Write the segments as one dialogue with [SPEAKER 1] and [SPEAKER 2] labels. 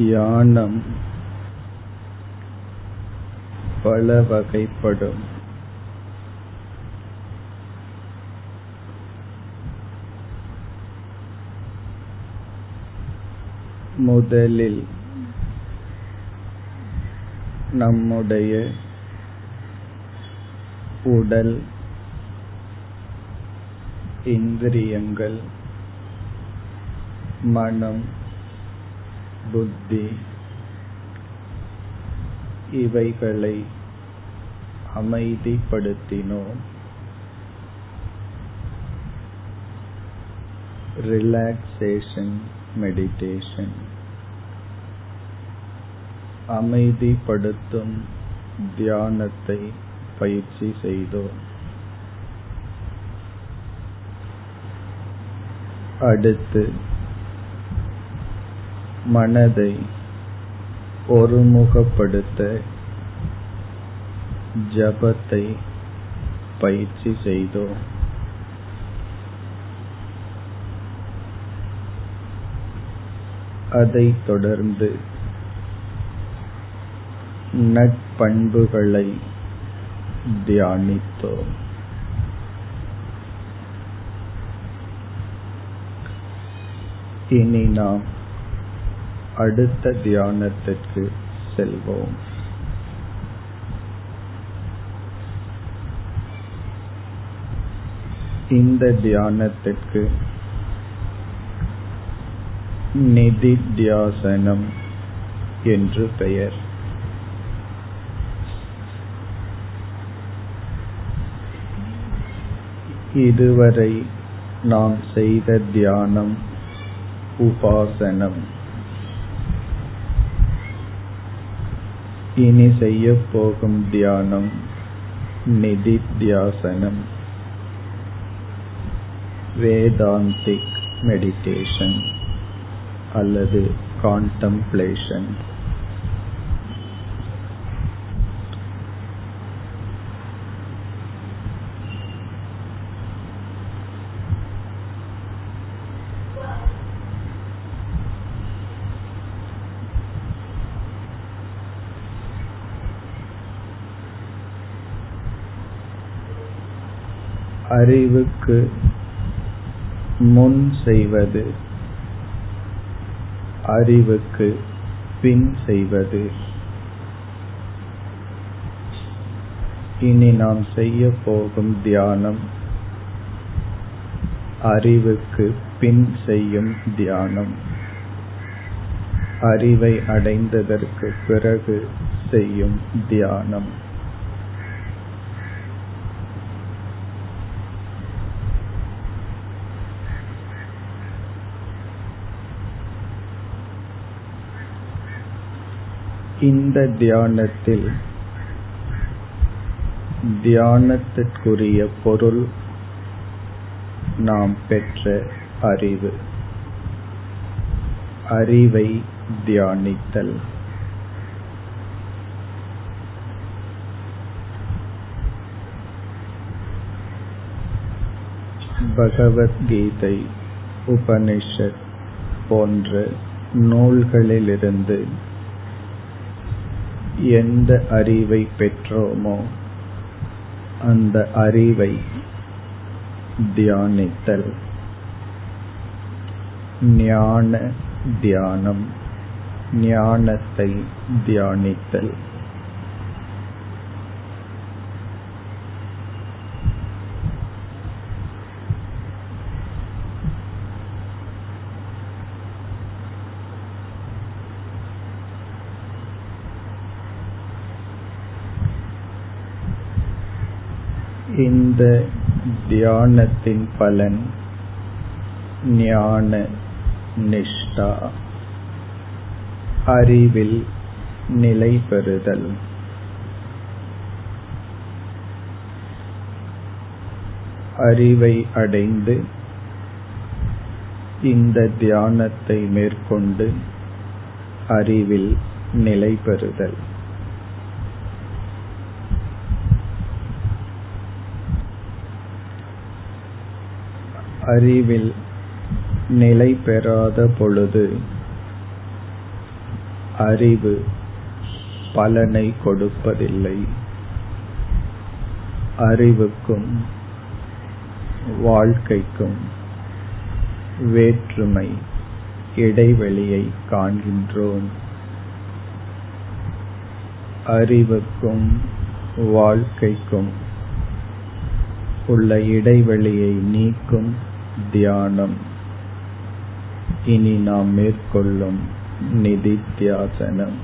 [SPEAKER 1] தியானம் பல வகைப்படும். முதலில் நம்முடைய உடல் இந்திரியங்கள் மனம் புத்தி இவைகளை அமைதிப்படுத்தினோம். ரிலாக்ஸேஷன் மெடிடேஷன் அமைதிப்படுத்தும் தியானத்தை பயிற்சி செய்தோம். அடுத்து மனதை ஒருமுகப்படுத்த ஜபத்தை பயிற்சி செய்தோம். அதைத் தொடர்ந்து நட்பண்புகளை தியானித்தோம். இனி நாம் அடுத்த தியானத்திற்கு செல்வோம். இந்த தியானத்திற்கு நிதித்தியாசனம் என்று பெயர். இதுவரை நாம் செய்த தியானம் உபாசனம். இனி செய்ய போகும் தியானம் நிதித்தியாசனம் வேதாந்திக் மெடிடேஷன் அல்லது காண்டம்ப்ளேஷன் அறிவுக்கு முன் செய்வது. அறிவுக்கு பின் செய்வது. இனி நாம் செய்ய போகும் தியானம் அறிவுக்கு பின் செய்யும் தியானம். அறிவை அடைந்ததற்கு பிறகு செய்யும் தியானம். இந்த தியானத்தில் தியானத்திற்குரிய பொருள் நாம் பெற்ற அறிவு. அறிவை தியானித்தல். பகவத்கீதை உபனிஷத் போன்ற நூல்களிலிருந்து எந்த அறிவை பெற்றோமோ அந்த அறிவை தியானித்தல். ஞான தியானம் ஞானத்தை தியானித்தல். இந்த தியானத்தின் பலன் ஞான நிஷ்டா. அறிவில் நிலை பெறுதல். அறிவை அடைந்து இந்த தியானத்தை மேற்கொண்டு அறிவில் நிலை பெறுதல். அறிவில் நிலை பெறாத பொழுது அறிவு பலனை கொடுப்பதில்லை. அறிவுக்கும் வாழ்க்கைக்கும் வேற்றுமை இடைவெளியை காண்கின்றோம். அறிவுக்கும் வாழ்க்கைக்கும் உள்ள இடைவெளியை நீக்கும் தியானம். இனி நாம் மேற்கொள்ளும் நிதித்தியாசனம்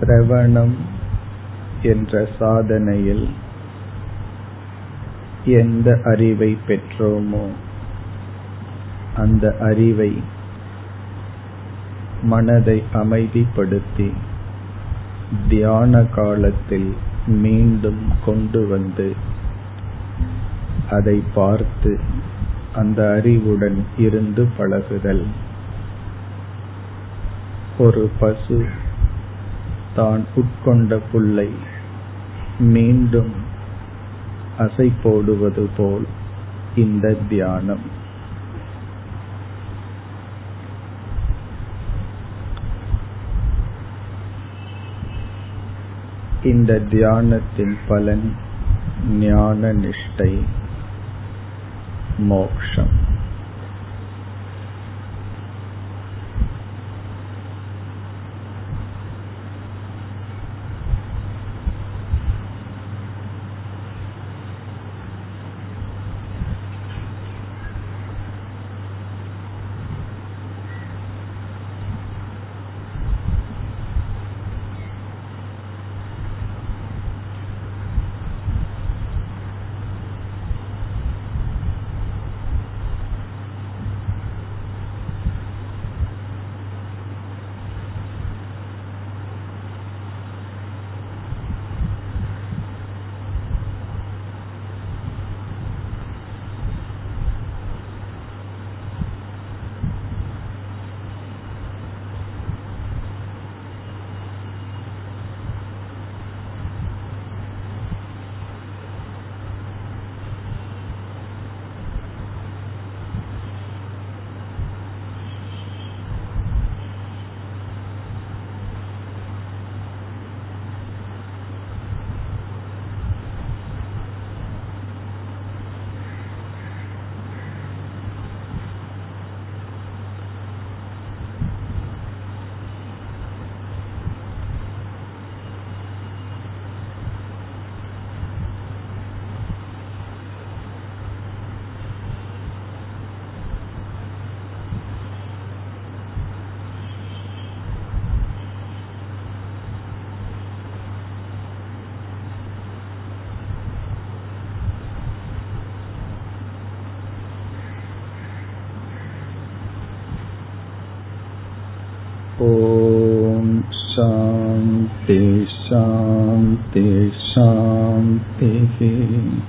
[SPEAKER 1] சிரவணம் என்ற சாதனையில் எந்த அறிவை பெற்றோமோ அந்த அறிவை மனதை அமைதிப்படுத்தி தியான காலத்தில் மீண்டும் கொண்டு வந்து அதை பார்த்து அந்த அறிவுடன் இருந்து பழகுதல். ஒரு பசு தான் உட்கொண்ட புல்லை மீண்டும் அசை போடுவது போல் இந்த தியானம். இந்த தியானத்தின் பலன் ஞான நிஷ்டை மோக்ஷம். शान्ति शान्ति शान्तिः